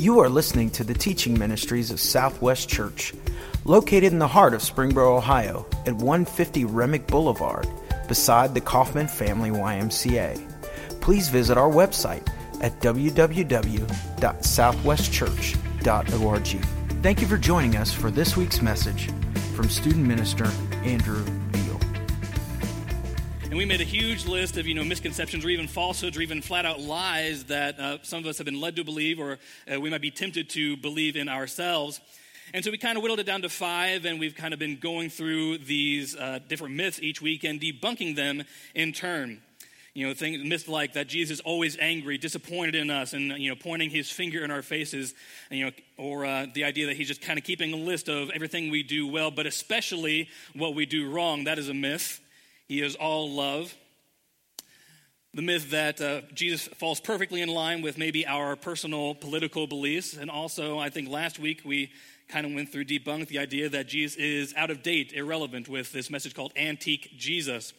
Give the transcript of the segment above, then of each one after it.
You are listening to the teaching ministries of Southwest Church, located in the heart of Springboro, Ohio, at 150 Remick Boulevard, beside the Coffman Family YMCA. Please visit our website at www.southwestchurch.org. Thank you for joining us for this week's message from student minister Andrew. And we made a huge list of, you know, misconceptions or even falsehoods or even flat out lies that uh, some of us have been led to believe or uh, we might be tempted to believe in ourselves. And so we kind of whittled it down to five, and we've kind of been going through these uh, different myths each week and debunking them in turn. You know, things, myths like that Jesus is always angry, disappointed in us, and, you know, pointing his finger in our faces, and, you know, or uh, the idea that he's just kind of keeping a list of everything we do well, but especially what we do wrong. That is a myth. He is all love. The myth that uh, Jesus falls perfectly in line with maybe our personal political beliefs. And also, I think last week we kind of went through, debunked the idea that Jesus is out of date, irrelevant, with this message called Antique Jesus.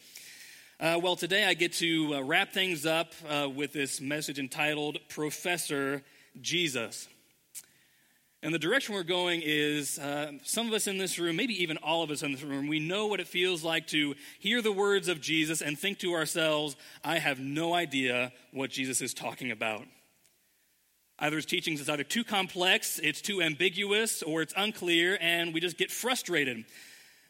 Uh, well, today I get to uh, wrap things up uh, with this message entitled Professor Jesus. And the direction we're going is uh, some of us in this room, maybe even all of us in this room, we know what it feels like to hear the words of Jesus and think to ourselves, I have no idea what Jesus is talking about. Either his teachings is either too complex, it's too ambiguous, or it's unclear, and we just get frustrated.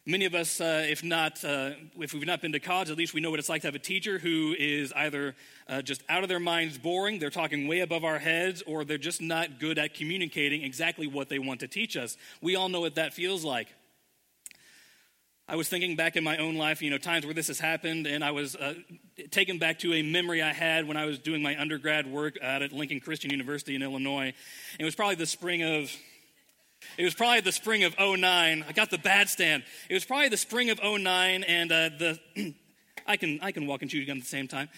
Many of us, uh, if not, uh, if we've not been to college, at least we know what it's like to have a teacher who is either uh, just out of their minds boring, they're talking way above our heads, or they're just not good at communicating exactly what they want to teach us. We all know what that feels like. I was thinking back in my own life, you know, times where this has happened, and I was uh, taken back to a memory I had when I was doing my undergrad work out at Lincoln Christian University in Illinois. It was probably the spring of it was probably the spring of 09. I got the bad stand. It was probably the spring of 09, and uh, the I can I can walk and chew again at the same time.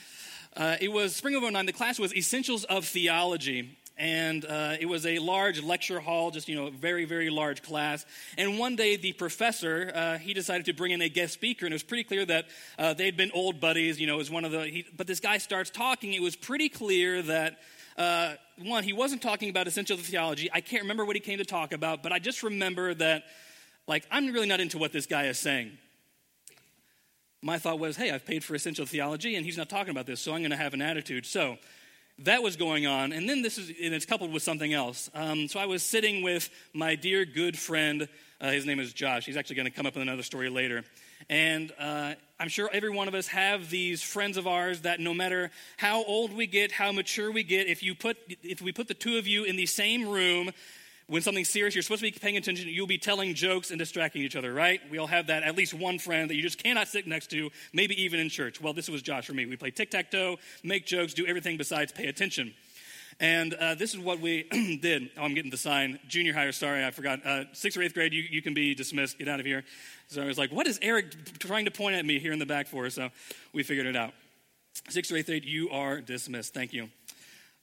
Uh, it was spring of 09. The class was Essentials of Theology, and uh, it was a large lecture hall, just you know, very very large class. And one day, the professor uh, he decided to bring in a guest speaker, and it was pretty clear that uh, they'd been old buddies. You know, it was one of the. He, but this guy starts talking. It was pretty clear that uh, one, he wasn't talking about essential theology. I can't remember what he came to talk about, but I just remember that, like, I'm really not into what this guy is saying. My thought was, hey, I've paid for essential theology, and he's not talking about this, so I'm going to have an attitude. So that was going on, and then this is, and it's coupled with something else. Um, so I was sitting with my dear good friend. Uh, his name is Josh. He's actually going to come up with another story later. And uh, I'm sure every one of us have these friends of ours that no matter how old we get, how mature we get, if you put if we put the two of you in the same room when something's serious, you're supposed to be paying attention, you'll be telling jokes and distracting each other, right? We all have that at least one friend that you just cannot sit next to, maybe even in church. Well, this was Josh for me. We play tic tac toe, make jokes, do everything besides pay attention. And uh, this is what we did. Oh, I'm getting the sign. Junior higher, sorry, I forgot. Uh, sixth or eighth grade, you, you can be dismissed. Get out of here. So I was like, what is Eric trying to point at me here in the back for? So we figured it out. Sixth or eighth grade, you are dismissed. Thank you.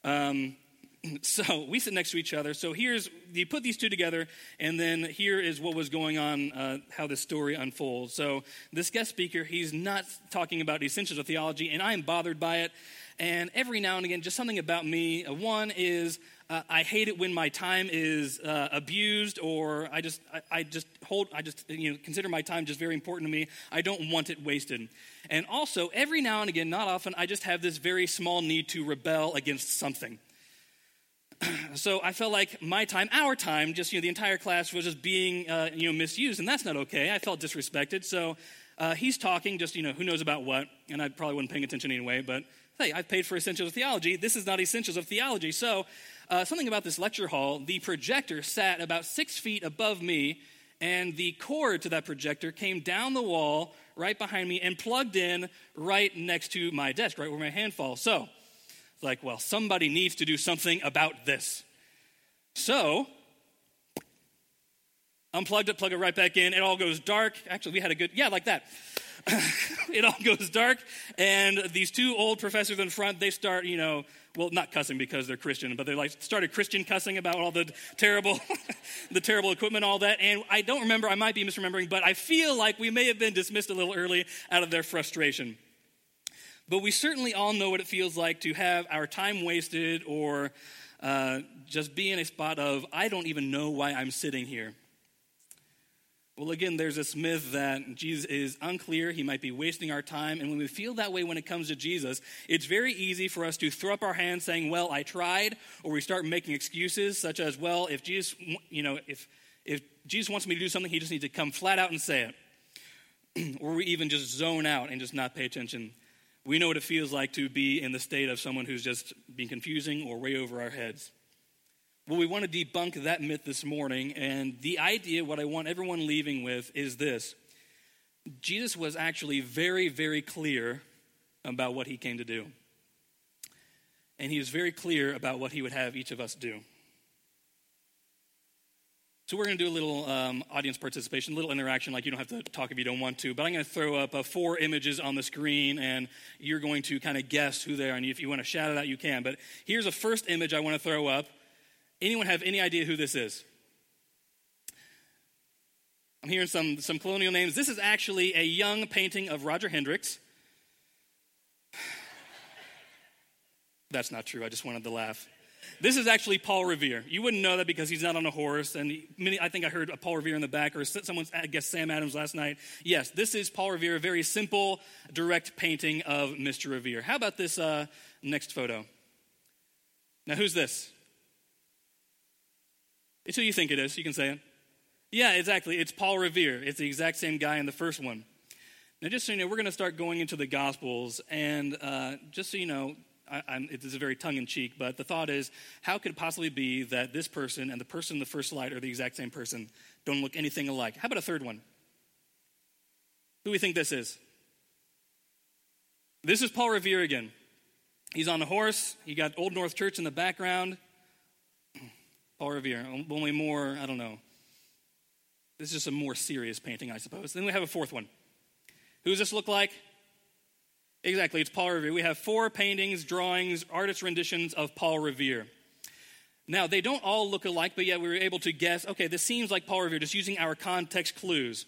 Um, so we sit next to each other. So here's, you put these two together, and then here is what was going on, uh, how this story unfolds. So this guest speaker, he's not talking about the essentials of theology, and I am bothered by it. And every now and again, just something about me. Uh, one is uh, I hate it when my time is uh, abused, or I just, I, I, just hold, I just, you know, consider my time just very important to me. I don't want it wasted. And also, every now and again, not often, I just have this very small need to rebel against something. so I felt like my time, our time, just you know, the entire class was just being, uh, you know, misused, and that's not okay. I felt disrespected. So uh, he's talking, just you know, who knows about what, and I probably wasn't paying attention anyway, but hey, I've paid for Essentials of Theology. This is not Essentials of Theology. So, uh, something about this lecture hall, the projector sat about six feet above me, and the cord to that projector came down the wall right behind me and plugged in right next to my desk, right where my hand falls. So, like, well, somebody needs to do something about this. So, unplugged it, plug it right back in. It all goes dark. Actually, we had a good, yeah, like that. it all goes dark, and these two old professors in front, they start, you know, well, not cussing because they're Christian, but they like started Christian cussing about all the terrible, the terrible equipment, all that. And I don't remember, I might be misremembering, but I feel like we may have been dismissed a little early out of their frustration. But we certainly all know what it feels like to have our time wasted or uh, just be in a spot of, I don't even know why I'm sitting here. Well, again, there's this myth that Jesus is unclear. He might be wasting our time. And when we feel that way when it comes to Jesus, it's very easy for us to throw up our hands saying, Well, I tried. Or we start making excuses, such as, Well, if Jesus, you know, if, if Jesus wants me to do something, he just needs to come flat out and say it. or we even just zone out and just not pay attention. We know what it feels like to be in the state of someone who's just being confusing or way over our heads. Well, we want to debunk that myth this morning. And the idea, what I want everyone leaving with, is this Jesus was actually very, very clear about what he came to do. And he was very clear about what he would have each of us do. So we're going to do a little um, audience participation, a little interaction. Like you don't have to talk if you don't want to, but I'm going to throw up uh, four images on the screen, and you're going to kind of guess who they are. And if you want to shout it out, you can. But here's a first image I want to throw up. Anyone have any idea who this is? I'm hearing some, some colonial names. This is actually a young painting of Roger Hendricks. That's not true. I just wanted to laugh. This is actually Paul Revere. You wouldn't know that because he's not on a horse. And many, I think I heard Paul Revere in the back, or someone, I guess Sam Adams last night. Yes, this is Paul Revere, a very simple, direct painting of Mr. Revere. How about this uh, next photo? Now, who's this? It's who you think it is. You can say it. Yeah, exactly. It's Paul Revere. It's the exact same guy in the first one. Now, just so you know, we're going to start going into the Gospels. And uh, just so you know, I, it is very tongue in cheek, but the thought is how could it possibly be that this person and the person in the first slide are the exact same person, don't look anything alike? How about a third one? Who do we think this is? This is Paul Revere again. He's on a horse. he got Old North Church in the background. Paul Revere, only more, I don't know. This is just a more serious painting, I suppose. Then we have a fourth one. Who does this look like? Exactly, it's Paul Revere. We have four paintings, drawings, artist renditions of Paul Revere. Now, they don't all look alike, but yet we were able to guess okay, this seems like Paul Revere, just using our context clues.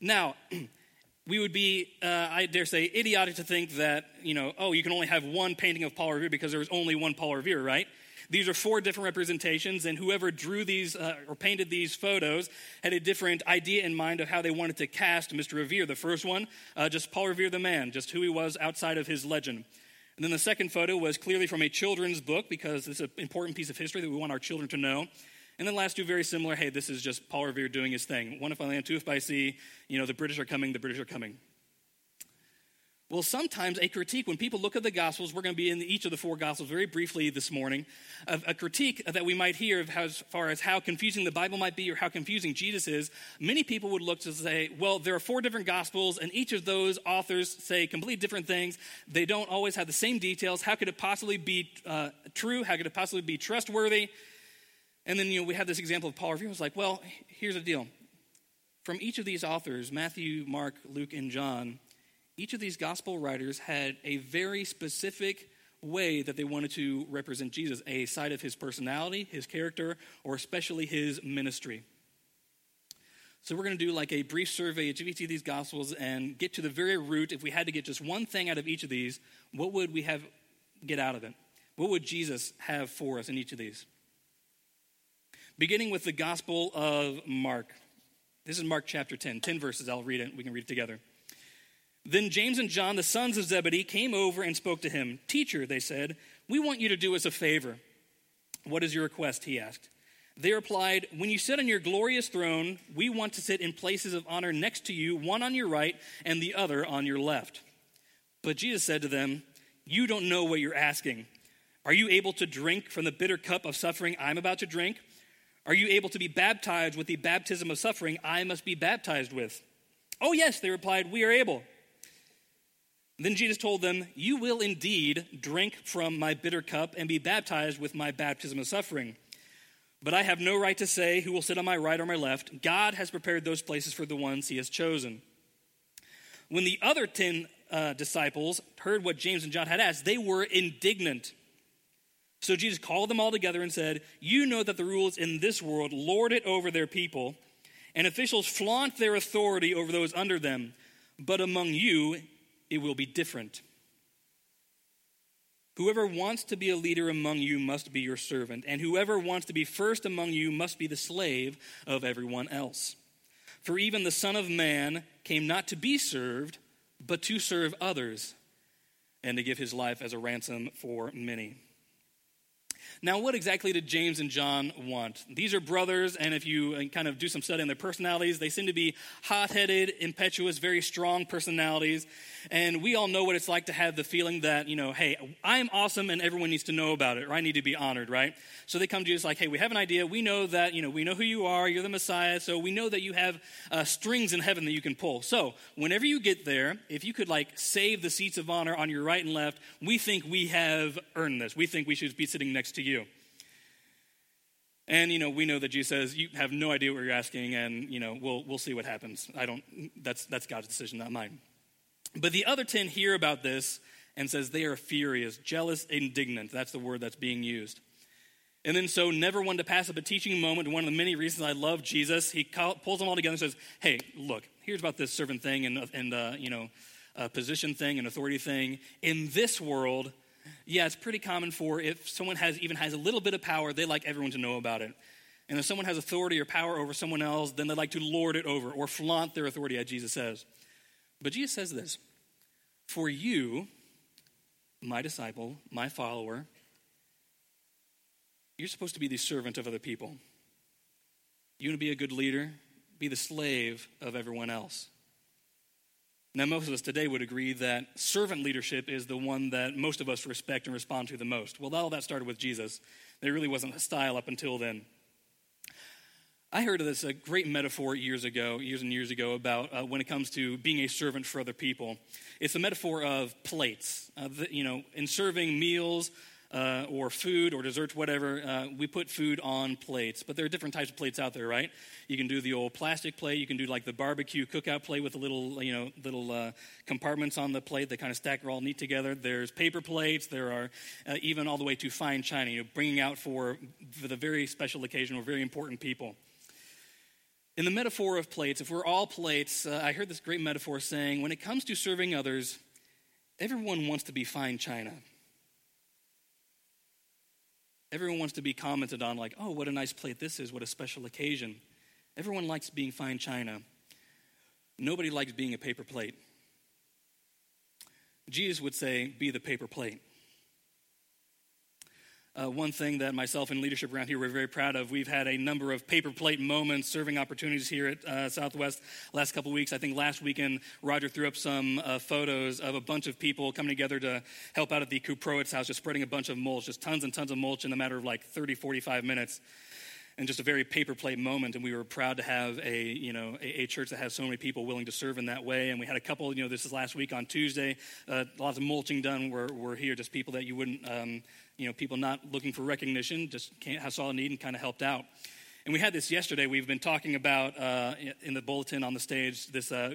Now, we would be, uh, I dare say, idiotic to think that, you know, oh, you can only have one painting of Paul Revere because there was only one Paul Revere, right? These are four different representations, and whoever drew these uh, or painted these photos had a different idea in mind of how they wanted to cast Mr. Revere. The first one, uh, just Paul Revere the man, just who he was outside of his legend. And then the second photo was clearly from a children's book because it's an important piece of history that we want our children to know. And then last two very similar. Hey, this is just Paul Revere doing his thing. One if I land, two if I see. You know, the British are coming, the British are coming. Well, sometimes a critique, when people look at the Gospels, we're going to be in each of the four Gospels very briefly this morning, of a critique that we might hear how, as far as how confusing the Bible might be or how confusing Jesus is. Many people would look to say, well, there are four different Gospels, and each of those authors say completely different things. They don't always have the same details. How could it possibly be uh, true? How could it possibly be trustworthy? And then, you know, we have this example of Paul Revere. was like, well, here's the deal. From each of these authors, Matthew, Mark, Luke, and John, each of these gospel writers had a very specific way that they wanted to represent Jesus a side of his personality, his character, or especially his ministry. So, we're going to do like a brief survey of each of these gospels and get to the very root. If we had to get just one thing out of each of these, what would we have get out of it? What would Jesus have for us in each of these? Beginning with the Gospel of Mark. This is Mark chapter 10, 10 verses. I'll read it. We can read it together. Then James and John, the sons of Zebedee, came over and spoke to him. Teacher, they said, we want you to do us a favor. What is your request? He asked. They replied, When you sit on your glorious throne, we want to sit in places of honor next to you, one on your right and the other on your left. But Jesus said to them, You don't know what you're asking. Are you able to drink from the bitter cup of suffering I'm about to drink? Are you able to be baptized with the baptism of suffering I must be baptized with? Oh, yes, they replied, We are able. Then Jesus told them, You will indeed drink from my bitter cup and be baptized with my baptism of suffering. But I have no right to say who will sit on my right or my left. God has prepared those places for the ones he has chosen. When the other ten uh, disciples heard what James and John had asked, they were indignant. So Jesus called them all together and said, You know that the rulers in this world lord it over their people, and officials flaunt their authority over those under them. But among you, it will be different. Whoever wants to be a leader among you must be your servant, and whoever wants to be first among you must be the slave of everyone else. For even the Son of Man came not to be served, but to serve others, and to give his life as a ransom for many. Now, what exactly did James and John want? These are brothers, and if you uh, kind of do some study on their personalities, they seem to be hot headed, impetuous, very strong personalities. And we all know what it's like to have the feeling that, you know, hey, I'm awesome and everyone needs to know about it, or I need to be honored, right? So they come to us like, hey, we have an idea. We know that, you know, we know who you are. You're the Messiah. So we know that you have uh, strings in heaven that you can pull. So whenever you get there, if you could like save the seats of honor on your right and left, we think we have earned this. We think we should be sitting next to you. And you know, we know that Jesus says you have no idea what you're asking, and you know, we'll we'll see what happens. I don't. That's that's God's decision, not mine. But the other 10 hear about this and says they are furious, jealous, indignant. That's the word that's being used. And then, so never one to pass up a teaching moment. One of the many reasons I love Jesus, he call, pulls them all together and says, "Hey, look, here's about this servant thing and and uh, you know, position thing and authority thing. In this world, yeah, it's pretty common for if someone has even has a little bit of power, they like everyone to know about it. And if someone has authority or power over someone else, then they like to lord it over or flaunt their authority, as Jesus says. But Jesus says this For you, my disciple, my follower, you're supposed to be the servant of other people. You want to be a good leader? Be the slave of everyone else. Now, most of us today would agree that servant leadership is the one that most of us respect and respond to the most. Well, all that started with Jesus. There really wasn't a style up until then. I heard of this a great metaphor years ago, years and years ago, about uh, when it comes to being a servant for other people. It's a metaphor of plates. Uh, the, you know, in serving meals uh, or food or desserts, whatever, uh, we put food on plates. But there are different types of plates out there, right? You can do the old plastic plate. You can do like the barbecue cookout plate with the little, you know, little uh, compartments on the plate that kind of stack all neat together. There's paper plates. There are uh, even all the way to fine china, you know, bringing out for, for the very special occasion or very important people. In the metaphor of plates, if we're all plates, uh, I heard this great metaphor saying when it comes to serving others, everyone wants to be fine china. Everyone wants to be commented on, like, oh, what a nice plate this is, what a special occasion. Everyone likes being fine china. Nobody likes being a paper plate. Jesus would say, be the paper plate. Uh, one thing that myself and leadership around here we're very proud of, we've had a number of paper plate moments, serving opportunities here at uh, Southwest last couple weeks. I think last weekend, Roger threw up some uh, photos of a bunch of people coming together to help out at the Kuprowitz house, just spreading a bunch of mulch, just tons and tons of mulch in a matter of like 30, 45 minutes and just a very paper plate moment. And we were proud to have a, you know, a, a, church that has so many people willing to serve in that way. And we had a couple, you know, this is last week on Tuesday, uh, lots of mulching done. We're, we're here, just people that you wouldn't, um, you know, people not looking for recognition, just saw a need and kind of helped out. And we had this yesterday. We've been talking about uh, in the bulletin on the stage this uh,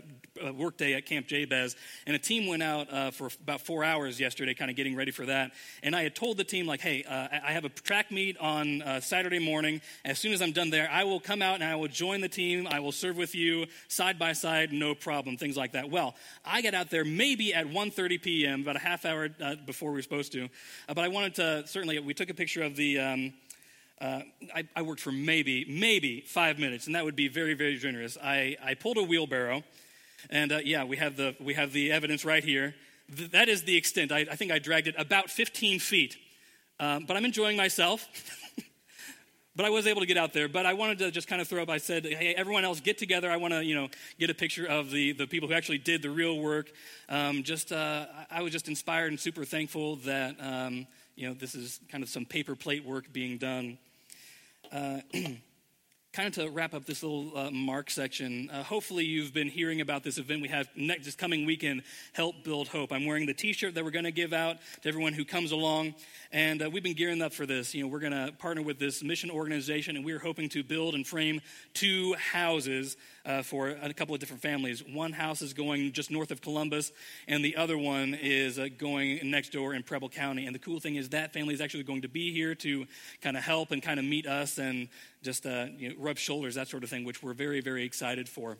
work day at Camp Jabez. And a team went out uh, for about four hours yesterday, kind of getting ready for that. And I had told the team, like, hey, uh, I have a track meet on uh, Saturday morning. As soon as I'm done there, I will come out and I will join the team. I will serve with you side by side, no problem, things like that. Well, I got out there maybe at 1.30 p.m., about a half hour uh, before we were supposed to. but I wanted to, certainly, we took a picture of the... Um, uh, I, I, worked for maybe, maybe five minutes, and that would be very, very generous. I, I pulled a wheelbarrow, and uh, yeah, we have, the, we have the evidence right here. Th- that is the extent. I, I, think I dragged it about 15 feet. Um, but I'm enjoying myself. but I was able to get out there. But I wanted to just kind of throw up. I said, "Hey, everyone else, get together. I want to, you know, get a picture of the the people who actually did the real work." Um, just, uh, I was just inspired and super thankful that, um, you know, this is kind of some paper plate work being done. Uh, kind of to wrap up this little uh, mark section, uh, hopefully you've been hearing about this event we have next this coming weekend, Help Build Hope. I'm wearing the T-shirt that we're going to give out to everyone who comes along, and uh, we've been gearing up for this. You know, we're going to partner with this mission organization, and we're hoping to build and frame two houses uh, for a couple of different families. One house is going just north of Columbus, and the other one is uh, going next door in Preble County. And the cool thing is that family is actually going to be here to kind of help and kind of meet us and just uh, you know, rub shoulders, that sort of thing, which we're very, very excited for.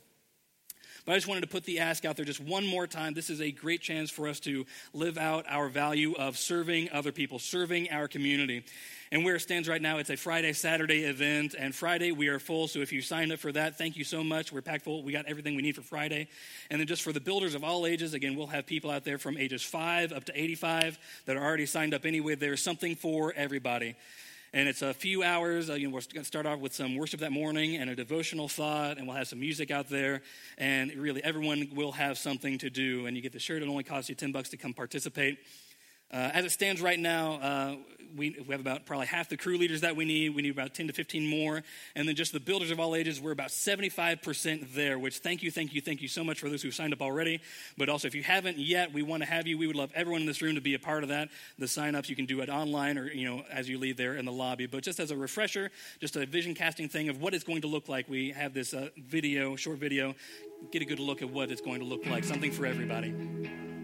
But I just wanted to put the ask out there just one more time. This is a great chance for us to live out our value of serving other people, serving our community. And where it stands right now, it's a Friday, Saturday event. And Friday, we are full. So if you signed up for that, thank you so much. We're packed full. We got everything we need for Friday. And then just for the builders of all ages, again, we'll have people out there from ages 5 up to 85 that are already signed up anyway. There's something for everybody. And it's a few hours. Uh, you know, we're going to start off with some worship that morning and a devotional thought, and we'll have some music out there. And really, everyone will have something to do. And you get the shirt. It only costs you 10 bucks to come participate. Uh, as it stands right now, uh, we, we have about probably half the crew leaders that we need. We need about 10 to 15 more. And then just the builders of all ages, we're about 75% there, which thank you, thank you, thank you so much for those who signed up already. But also, if you haven't yet, we want to have you. We would love everyone in this room to be a part of that. The sign-ups, you can do it online or, you know, as you leave there in the lobby. But just as a refresher, just a vision casting thing of what it's going to look like, we have this uh, video, short video. Get a good look at what it's going to look like. Something for everybody.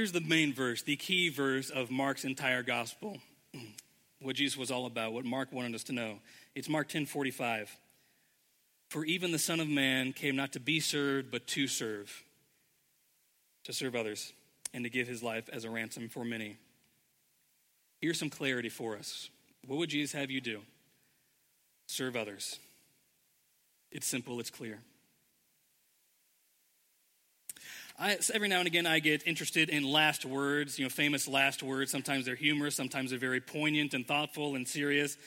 Here's the main verse, the key verse of Mark's entire gospel. What Jesus was all about, what Mark wanted us to know. It's Mark 10 45. For even the Son of Man came not to be served, but to serve, to serve others, and to give his life as a ransom for many. Here's some clarity for us. What would Jesus have you do? Serve others. It's simple, it's clear. I, every now and again, I get interested in last words, you know, famous last words. Sometimes they're humorous, sometimes they're very poignant and thoughtful and serious.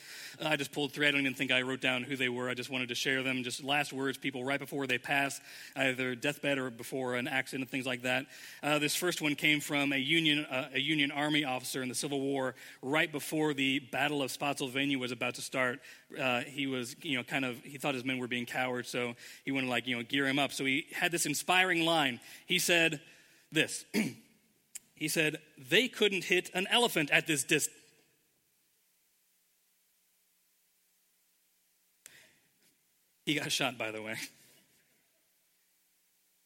Uh, I just pulled through. I don't even think I wrote down who they were. I just wanted to share them. Just last words, people right before they pass, either deathbed or before an accident, things like that. Uh, this first one came from a Union, uh, a Union Army officer in the Civil War, right before the Battle of Spotsylvania was about to start. Uh, he was, you know, kind of, he thought his men were being cowards, so he wanted to, like, you know, gear him up. So he had this inspiring line. He said this He said, They couldn't hit an elephant at this distance. He got shot, by the way.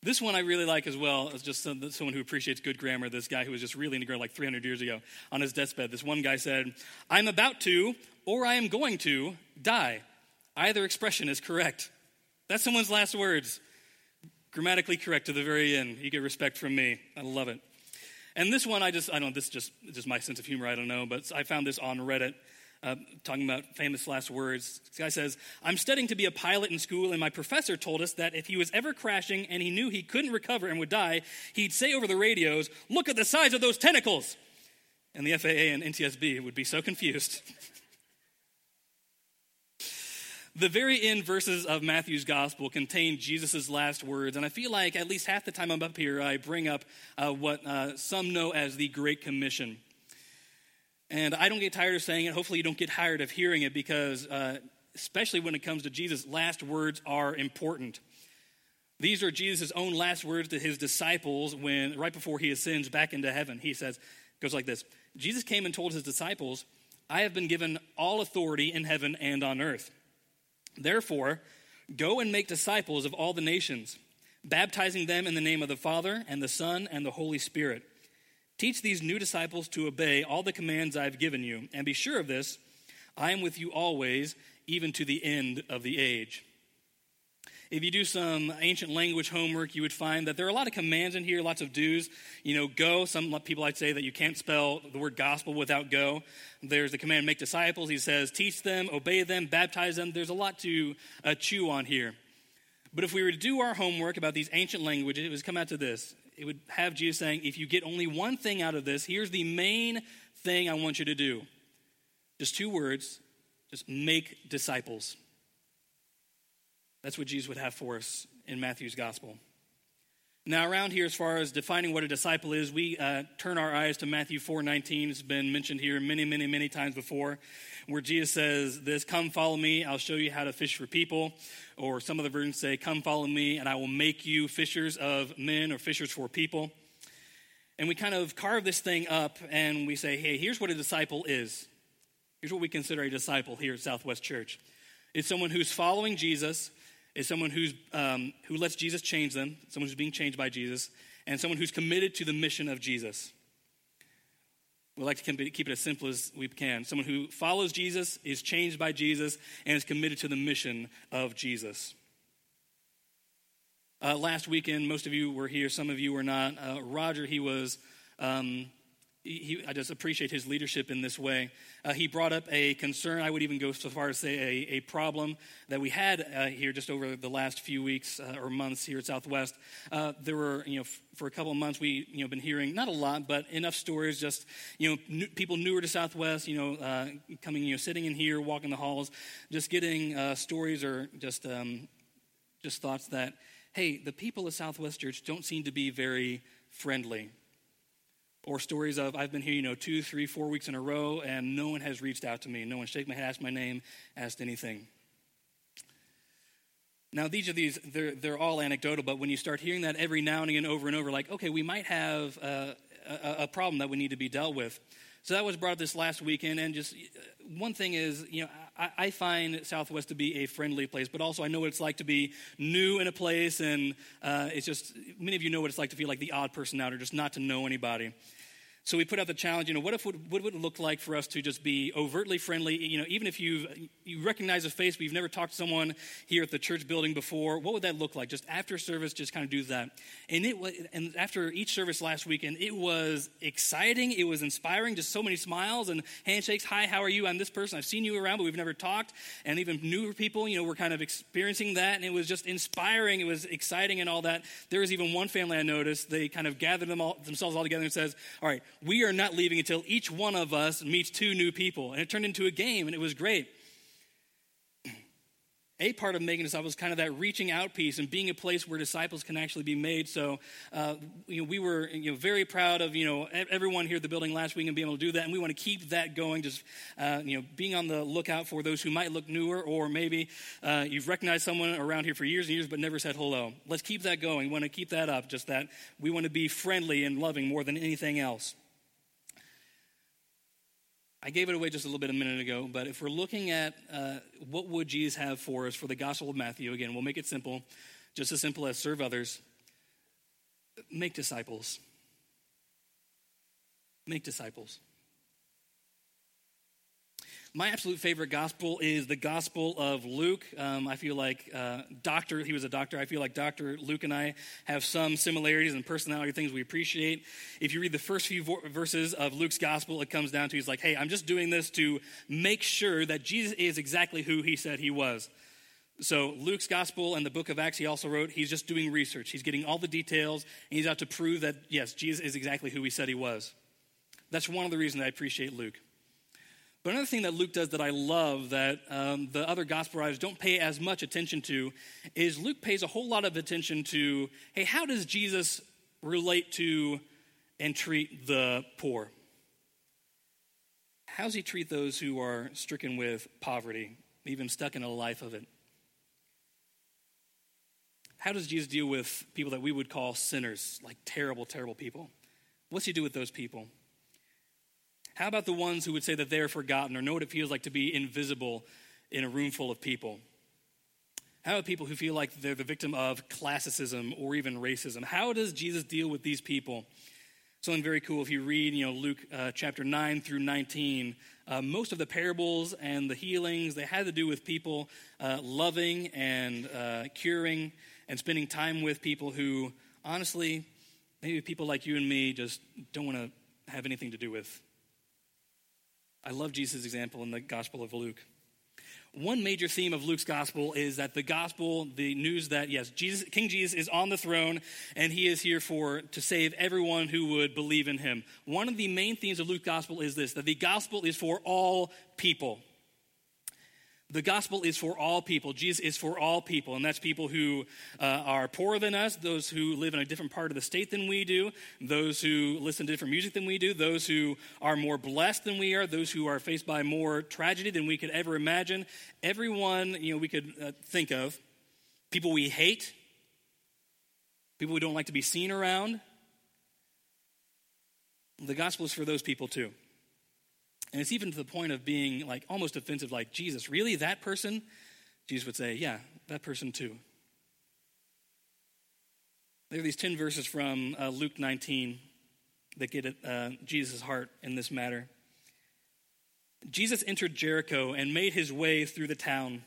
This one I really like as well as just someone who appreciates good grammar. This guy who was just really into grammar like 300 years ago on his deathbed. This one guy said, I'm about to, or I am going to, die. Either expression is correct. That's someone's last words grammatically correct to the very end. You get respect from me. I love it. And this one, I just, I don't know, this is just, just my sense of humor, I don't know, but I found this on Reddit. Uh, talking about famous last words. This guy says, I'm studying to be a pilot in school, and my professor told us that if he was ever crashing and he knew he couldn't recover and would die, he'd say over the radios, Look at the size of those tentacles! And the FAA and NTSB would be so confused. The very end verses of Matthew's gospel contain Jesus' last words, and I feel like at least half the time I'm up here, I bring up uh, what uh, some know as the Great Commission. And I don't get tired of saying it. Hopefully, you don't get tired of hearing it because, uh, especially when it comes to Jesus, last words are important. These are Jesus' own last words to his disciples when, right before he ascends back into heaven. He says, goes like this Jesus came and told his disciples, I have been given all authority in heaven and on earth. Therefore, go and make disciples of all the nations, baptizing them in the name of the Father and the Son and the Holy Spirit, Teach these new disciples to obey all the commands I've given you, and be sure of this I am with you always, even to the end of the age. If you do some ancient language homework, you would find that there are a lot of commands in here, lots of do's. You know, go. Some people I'd say that you can't spell the word gospel without go. There's the command, make disciples. He says, teach them, obey them, baptize them. There's a lot to uh, chew on here. But if we were to do our homework about these ancient languages, it would come out to this. It would have Jesus saying, if you get only one thing out of this, here's the main thing I want you to do. Just two words just make disciples. That's what Jesus would have for us in Matthew's gospel. Now, around here, as far as defining what a disciple is, we uh, turn our eyes to Matthew 4:19. It's been mentioned here many, many, many times before, where Jesus says, "This, come follow me. I'll show you how to fish for people." Or some of the versions say, "Come follow me, and I will make you fishers of men or fishers for people." And we kind of carve this thing up, and we say, "Hey, here's what a disciple is. Here's what we consider a disciple here at Southwest Church. It's someone who's following Jesus." Is someone who's, um, who lets Jesus change them, someone who's being changed by Jesus, and someone who's committed to the mission of Jesus. We like to keep it as simple as we can. Someone who follows Jesus, is changed by Jesus, and is committed to the mission of Jesus. Uh, last weekend, most of you were here, some of you were not. Uh, Roger, he was um, he, I just appreciate his leadership in this way. Uh, he brought up a concern, I would even go so far as say a, a problem that we had uh, here just over the last few weeks uh, or months here at Southwest. Uh, there were, you know, f- for a couple of months we, you know, been hearing not a lot, but enough stories. Just, you know, new, people newer to Southwest, you know, uh, coming, you know, sitting in here, walking the halls, just getting uh, stories or just, um, just thoughts that, hey, the people of Southwest Church don't seem to be very friendly or stories of I've been here, you know, two, three, four weeks in a row, and no one has reached out to me. No one shaken my head, asked my name, asked anything. Now, these are these, they're, they're all anecdotal, but when you start hearing that every now and again over and over, like, okay, we might have uh, a, a, problem that we need to be dealt with. So that was brought up this last weekend, and just uh, one thing is, you know, I, I, find Southwest to be a friendly place, but also I know what it's like to be new in a place, and uh, it's just, many of you know what it's like to feel like the odd person out or just not to know anybody. So we put out the challenge, you know, what, if, what would it look like for us to just be overtly friendly? You know, even if you you recognize a face, but you've never talked to someone here at the church building before, what would that look like? Just after service, just kind of do that. And it was, and after each service last weekend, it was exciting. It was inspiring. Just so many smiles and handshakes. Hi, how are you? I'm this person. I've seen you around, but we've never talked. And even newer people, you know, were kind of experiencing that, and it was just inspiring. It was exciting and all that. There was even one family I noticed. They kind of gathered them all, themselves all together and says, "All right." We are not leaving until each one of us meets two new people. And it turned into a game, and it was great. A part of making disciples is kind of that reaching out piece and being a place where disciples can actually be made. So, uh, you know, we were you know, very proud of you know everyone here at the building last week and being able to do that, and we want to keep that going. Just uh, you know, being on the lookout for those who might look newer, or maybe uh, you've recognized someone around here for years and years but never said hello. Let's keep that going. We want to keep that up. Just that we want to be friendly and loving more than anything else. I gave it away just a little bit a minute ago, but if we're looking at uh, what would Jesus have for us for the Gospel of Matthew, again, we'll make it simple, just as simple as serve others, make disciples. Make disciples. My absolute favorite gospel is the Gospel of Luke. Um, I feel like uh, Doctor, he was a doctor. I feel like Dr. Luke and I have some similarities and personality things we appreciate. If you read the first few vo- verses of Luke's Gospel, it comes down to he's like, hey, I'm just doing this to make sure that Jesus is exactly who he said he was. So, Luke's gospel and the book of Acts, he also wrote, he's just doing research. He's getting all the details, and he's out to prove that, yes, Jesus is exactly who he said he was. That's one of the reasons I appreciate Luke. But another thing that Luke does that I love that um, the other gospel writers don't pay as much attention to is Luke pays a whole lot of attention to hey, how does Jesus relate to and treat the poor? How does he treat those who are stricken with poverty, even stuck in a life of it? How does Jesus deal with people that we would call sinners, like terrible, terrible people? What's he do with those people? How about the ones who would say that they're forgotten or know what it feels like to be invisible in a room full of people? How about people who feel like they're the victim of classicism or even racism? How does Jesus deal with these people? something very cool. If you read, you know, Luke uh, chapter 9 through 19, uh, most of the parables and the healings, they had to do with people uh, loving and uh, curing and spending time with people who, honestly, maybe people like you and me just don't want to have anything to do with. I love Jesus' example in the Gospel of Luke. One major theme of Luke's gospel is that the gospel, the news that yes, Jesus, King Jesus is on the throne and he is here for to save everyone who would believe in him. One of the main themes of Luke's gospel is this that the gospel is for all people. The gospel is for all people. Jesus is for all people, and that's people who uh, are poorer than us, those who live in a different part of the state than we do, those who listen to different music than we do, those who are more blessed than we are, those who are faced by more tragedy than we could ever imagine. Everyone, you know, we could uh, think of. People we hate, people we don't like to be seen around. The gospel is for those people too. And it's even to the point of being like almost offensive, like, Jesus, really? That person? Jesus would say, Yeah, that person too. There are these 10 verses from uh, Luke 19 that get at uh, Jesus' heart in this matter. Jesus entered Jericho and made his way through the town.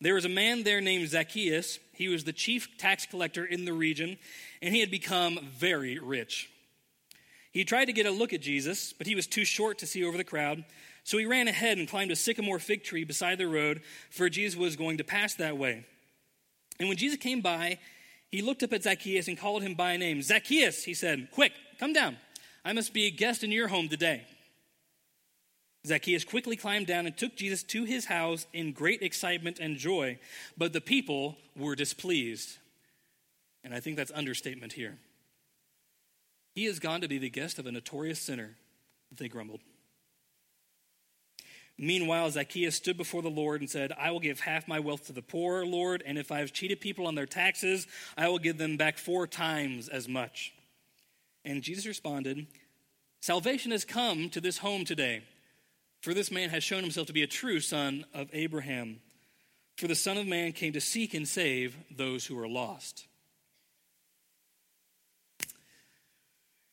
There was a man there named Zacchaeus. He was the chief tax collector in the region, and he had become very rich. He tried to get a look at Jesus, but he was too short to see over the crowd. So he ran ahead and climbed a sycamore fig tree beside the road, for Jesus was going to pass that way. And when Jesus came by, he looked up at Zacchaeus and called him by name. Zacchaeus, he said, Quick, come down. I must be a guest in your home today. Zacchaeus quickly climbed down and took Jesus to his house in great excitement and joy, but the people were displeased. And I think that's understatement here. He has gone to be the guest of a notorious sinner, they grumbled. Meanwhile, Zacchaeus stood before the Lord and said, I will give half my wealth to the poor, Lord, and if I have cheated people on their taxes, I will give them back four times as much. And Jesus responded, Salvation has come to this home today, for this man has shown himself to be a true son of Abraham. For the Son of Man came to seek and save those who are lost.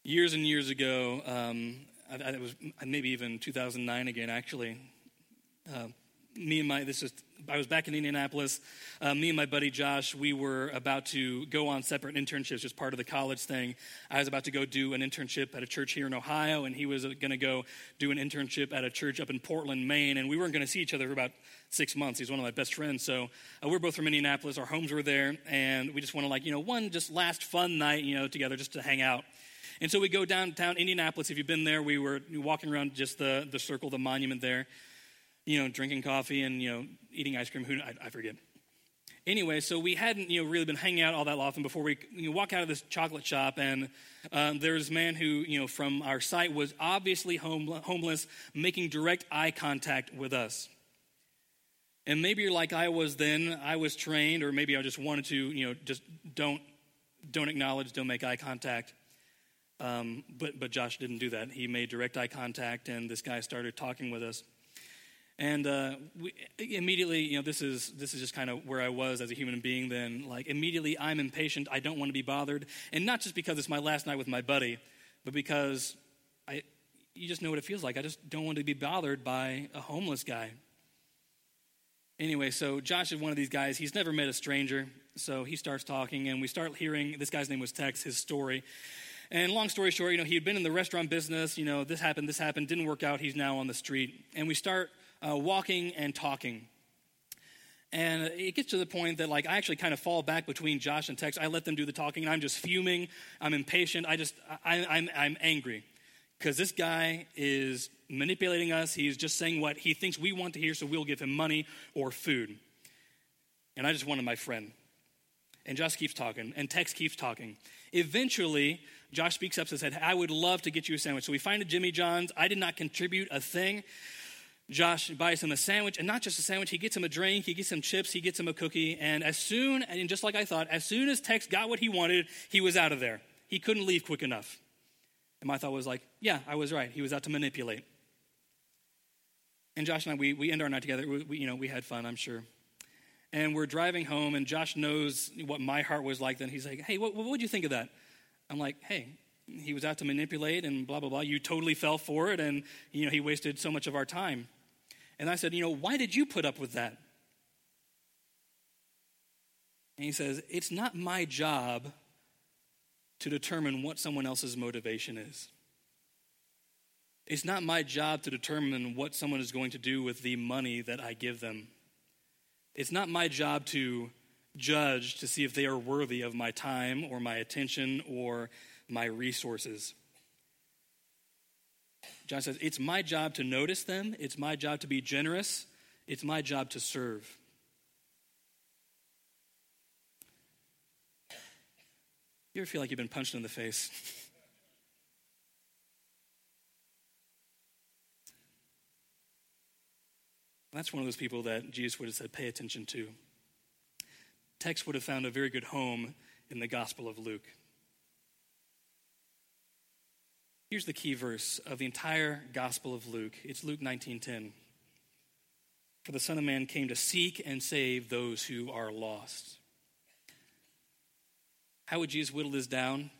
Years and years ago, um, I, I was maybe even 2009 again, actually. Uh, me and my this is I was back in Indianapolis. Uh, me and my buddy Josh, we were about to go on separate internships just part of the college thing. I was about to go do an internship at a church here in Ohio, and he was going to go do an internship at a church up in Portland, Maine. And we weren't going to see each other for about six months. He's one of my best friends. So uh, we're both from Indianapolis. Our homes were there, and we just wanted like you know one just last fun night you know together just to hang out. And so we go downtown Indianapolis. If you've been there, we were walking around just the, the circle, the monument there, you know, drinking coffee and, you know, eating ice cream. Who I, I forget. Anyway, so we hadn't, you know, really been hanging out all that often before we you know, walk out of this chocolate shop, and um, there's a man who, you know, from our site was obviously home, homeless, making direct eye contact with us. And maybe you're like I was then. I was trained, or maybe I just wanted to, you know, just don't don't acknowledge, don't make eye contact. Um, but, but Josh didn't do that. He made direct eye contact, and this guy started talking with us. And uh, we, immediately, you know, this is this is just kind of where I was as a human being. Then, like immediately, I'm impatient. I don't want to be bothered, and not just because it's my last night with my buddy, but because I, you just know what it feels like. I just don't want to be bothered by a homeless guy. Anyway, so Josh is one of these guys. He's never met a stranger, so he starts talking, and we start hearing. This guy's name was Tex. His story, and long story short, you know, he had been in the restaurant business. You know, this happened, this happened, didn't work out. He's now on the street. And we start uh, walking and talking. And it gets to the point that, like, I actually kind of fall back between Josh and Tex. I let them do the talking, and I'm just fuming. I'm impatient. I just, I, I'm, I'm angry because this guy is manipulating us. He's just saying what he thinks we want to hear, so we'll give him money or food. And I just wanted my friend. And Josh keeps talking, and Tex keeps talking. Eventually, Josh speaks up and said, I would love to get you a sandwich. So we find a Jimmy John's. I did not contribute a thing. Josh buys him a sandwich, and not just a sandwich, he gets him a drink, he gets him chips, he gets him a cookie. And as soon, and just like I thought, as soon as Tex got what he wanted, he was out of there. He couldn't leave quick enough. And my thought was like, yeah, I was right. He was out to manipulate. And Josh and I, we, we end our night together. We, we, you know, we had fun, I'm sure. And we're driving home, and Josh knows what my heart was like then. He's like, hey, what, what would you think of that? I'm like, hey, he was out to manipulate and blah, blah, blah. You totally fell for it, and, you know, he wasted so much of our time. And I said, You know, why did you put up with that? And he says, It's not my job to determine what someone else's motivation is. It's not my job to determine what someone is going to do with the money that I give them. It's not my job to judge to see if they are worthy of my time or my attention or my resources. John says, It's my job to notice them, it's my job to be generous, it's my job to serve. You ever feel like you've been punched in the face? That's one of those people that Jesus would have said, pay attention to. Text would have found a very good home in the Gospel of Luke. Here's the key verse of the entire Gospel of Luke. It's Luke 19:10. For the Son of Man came to seek and save those who are lost. How would Jesus whittle this down?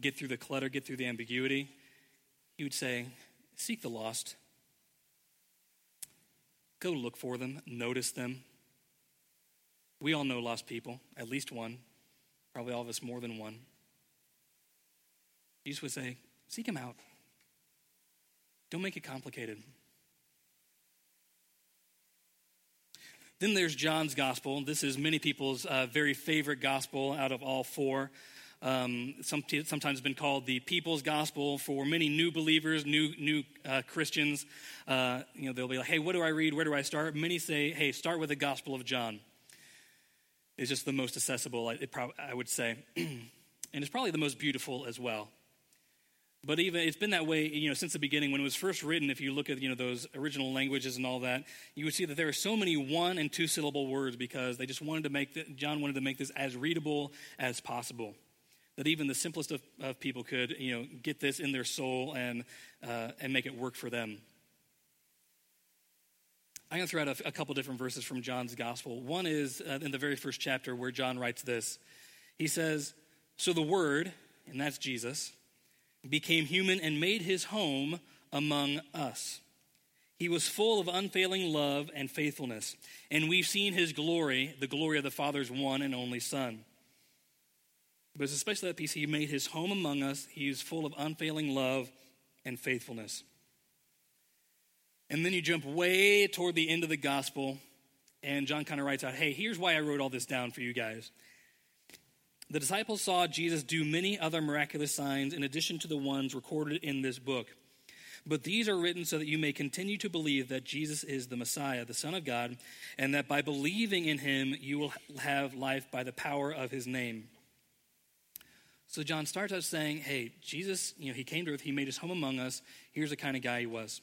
Get through the clutter, get through the ambiguity? He would say, Seek the lost. Go look for them, notice them. We all know lost people, at least one, probably all of us more than one. Jesus would say, Seek him out. Don't make it complicated. Then there's John's gospel. This is many people's uh, very favorite gospel out of all four. Um, some, sometimes been called the people's gospel for many new believers, new new uh, Christians. Uh, you know, they'll be like, "Hey, what do I read? Where do I start?" Many say, "Hey, start with the Gospel of John." It's just the most accessible, I, prob- I would say, and it's probably the most beautiful as well. But even it's been that way, you know, since the beginning. When it was first written, if you look at you know those original languages and all that, you would see that there are so many one and two syllable words because they just wanted to make the, John wanted to make this as readable as possible. That even the simplest of, of people could you know get this in their soul and uh, and make it work for them. I'm going to throw out a, a couple different verses from John's gospel. One is uh, in the very first chapter where John writes this. He says, "So the Word, and that's Jesus." became human and made his home among us. He was full of unfailing love and faithfulness, and we've seen his glory, the glory of the Father's one and only Son. But it's especially that piece, he made his home among us. He is full of unfailing love and faithfulness. And then you jump way toward the end of the gospel, and John kind of writes out, hey, here's why I wrote all this down for you guys. The disciples saw Jesus do many other miraculous signs in addition to the ones recorded in this book. But these are written so that you may continue to believe that Jesus is the Messiah, the Son of God, and that by believing in him, you will have life by the power of his name. So John starts out saying, Hey, Jesus, you know, he came to earth, he made his home among us. Here's the kind of guy he was.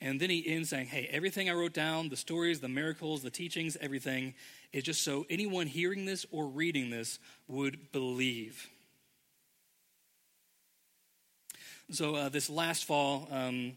And then he ends saying, Hey, everything I wrote down, the stories, the miracles, the teachings, everything, is just so anyone hearing this or reading this would believe. So, uh, this last fall, um,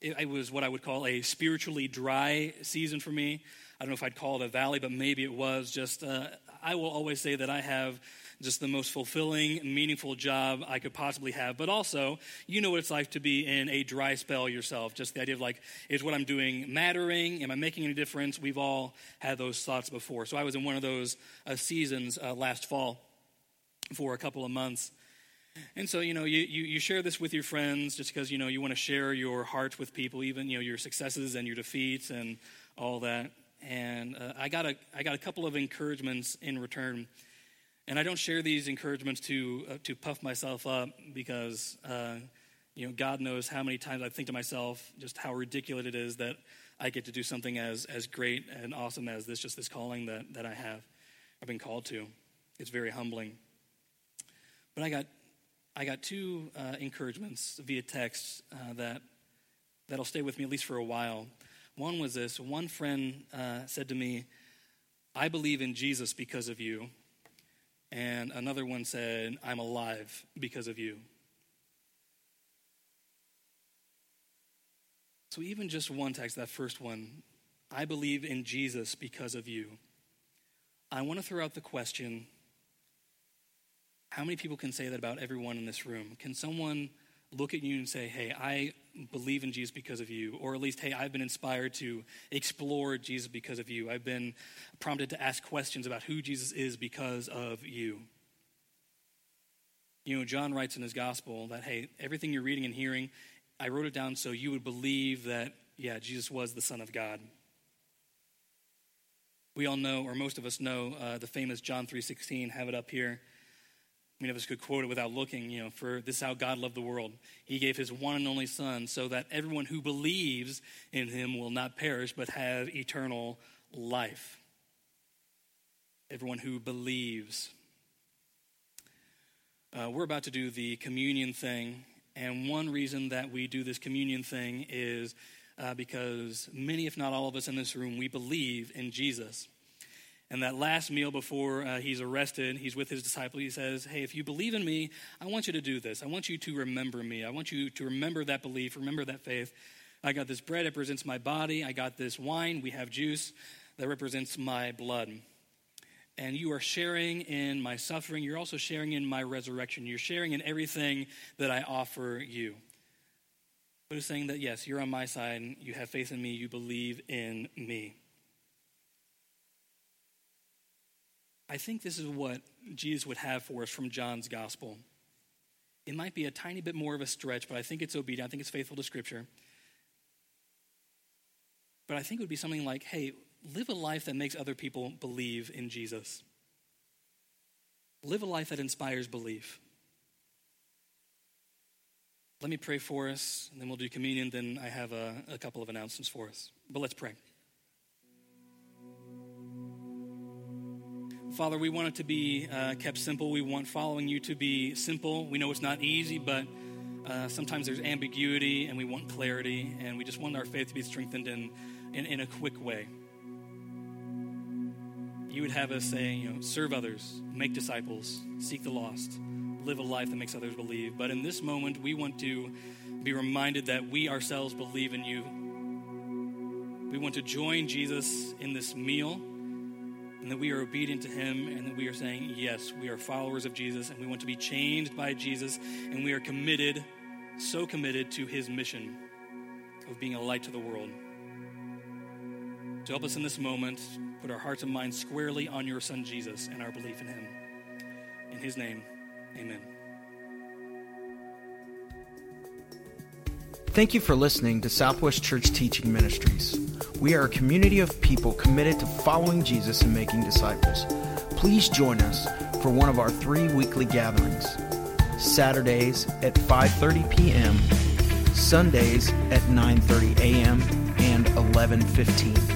it, it, was what I would call a spiritually dry season for me. I don't know if I'd call it a valley, but maybe it was. Just, uh, I will always say that I have just the most fulfilling, meaningful job I could possibly have. But also, you know what it's like to be in a dry spell yourself. Just the idea of like, is what I'm doing mattering? Am I making any difference? We've all had those thoughts before. So I was in one of those uh, seasons uh, last fall for a couple of months. And so, you know, you, you, you, share this with your friends just because, you know, you want to share your heart with people, even, you know, your successes and your defeats and all that. And uh, I, got a, I got a couple of encouragements in return. And I don't share these encouragements to, uh, to puff myself up because, uh, you know, God knows how many times I think to myself just how ridiculous it is that I get to do something as, as great and awesome as this, just this calling that, that I have, I've been called to. It's very humbling. But I got, I got two uh, encouragements via text uh, that, that'll stay with me at least for a while. One was this one friend uh, said to me, I believe in Jesus because of you. And another one said, I'm alive because of you. So, even just one text, that first one, I believe in Jesus because of you. I want to throw out the question How many people can say that about everyone in this room? Can someone look at you and say, hey, I believe in Jesus because of you? Or at least, hey, I've been inspired to explore Jesus because of you. I've been prompted to ask questions about who Jesus is because of you. You know, John writes in his gospel that, hey, everything you're reading and hearing, I wrote it down so you would believe that, yeah, Jesus was the Son of God. We all know, or most of us know, uh, the famous John 3.16, have it up here. Many of us could quote it without looking, you know, for this is how God loved the world. He gave his one and only Son so that everyone who believes in him will not perish but have eternal life. Everyone who believes. Uh, we're about to do the communion thing, and one reason that we do this communion thing is uh, because many, if not all of us in this room, we believe in Jesus. And that last meal before uh, he's arrested, he's with his disciple. He says, Hey, if you believe in me, I want you to do this. I want you to remember me. I want you to remember that belief, remember that faith. I got this bread, it represents my body. I got this wine, we have juice, that represents my blood and you are sharing in my suffering. You're also sharing in my resurrection. You're sharing in everything that I offer you. But it's saying that, yes, you're on my side. You have faith in me. You believe in me. I think this is what Jesus would have for us from John's gospel. It might be a tiny bit more of a stretch, but I think it's obedient. I think it's faithful to Scripture. But I think it would be something like, hey, live a life that makes other people believe in Jesus. Live a life that inspires belief. Let me pray for us, and then we'll do communion. Then I have a, a couple of announcements for us. But let's pray. Father, we want it to be uh, kept simple. We want following you to be simple. We know it's not easy, but uh, sometimes there's ambiguity and we want clarity, and we just want our faith to be strengthened in, in, in a quick way you would have us say, you know, serve others, make disciples, seek the lost, live a life that makes others believe. But in this moment, we want to be reminded that we ourselves believe in you. We want to join Jesus in this meal and that we are obedient to him and that we are saying, yes, we are followers of Jesus and we want to be changed by Jesus and we are committed, so committed to his mission of being a light to the world. To help us in this moment, put our hearts and minds squarely on your Son Jesus and our belief in him. In his name, amen. Thank you for listening to Southwest Church Teaching Ministries. We are a community of people committed to following Jesus and making disciples. Please join us for one of our three weekly gatherings. Saturdays at 5:30 p.m., Sundays at 9:30 a.m., and 11:15 a.m.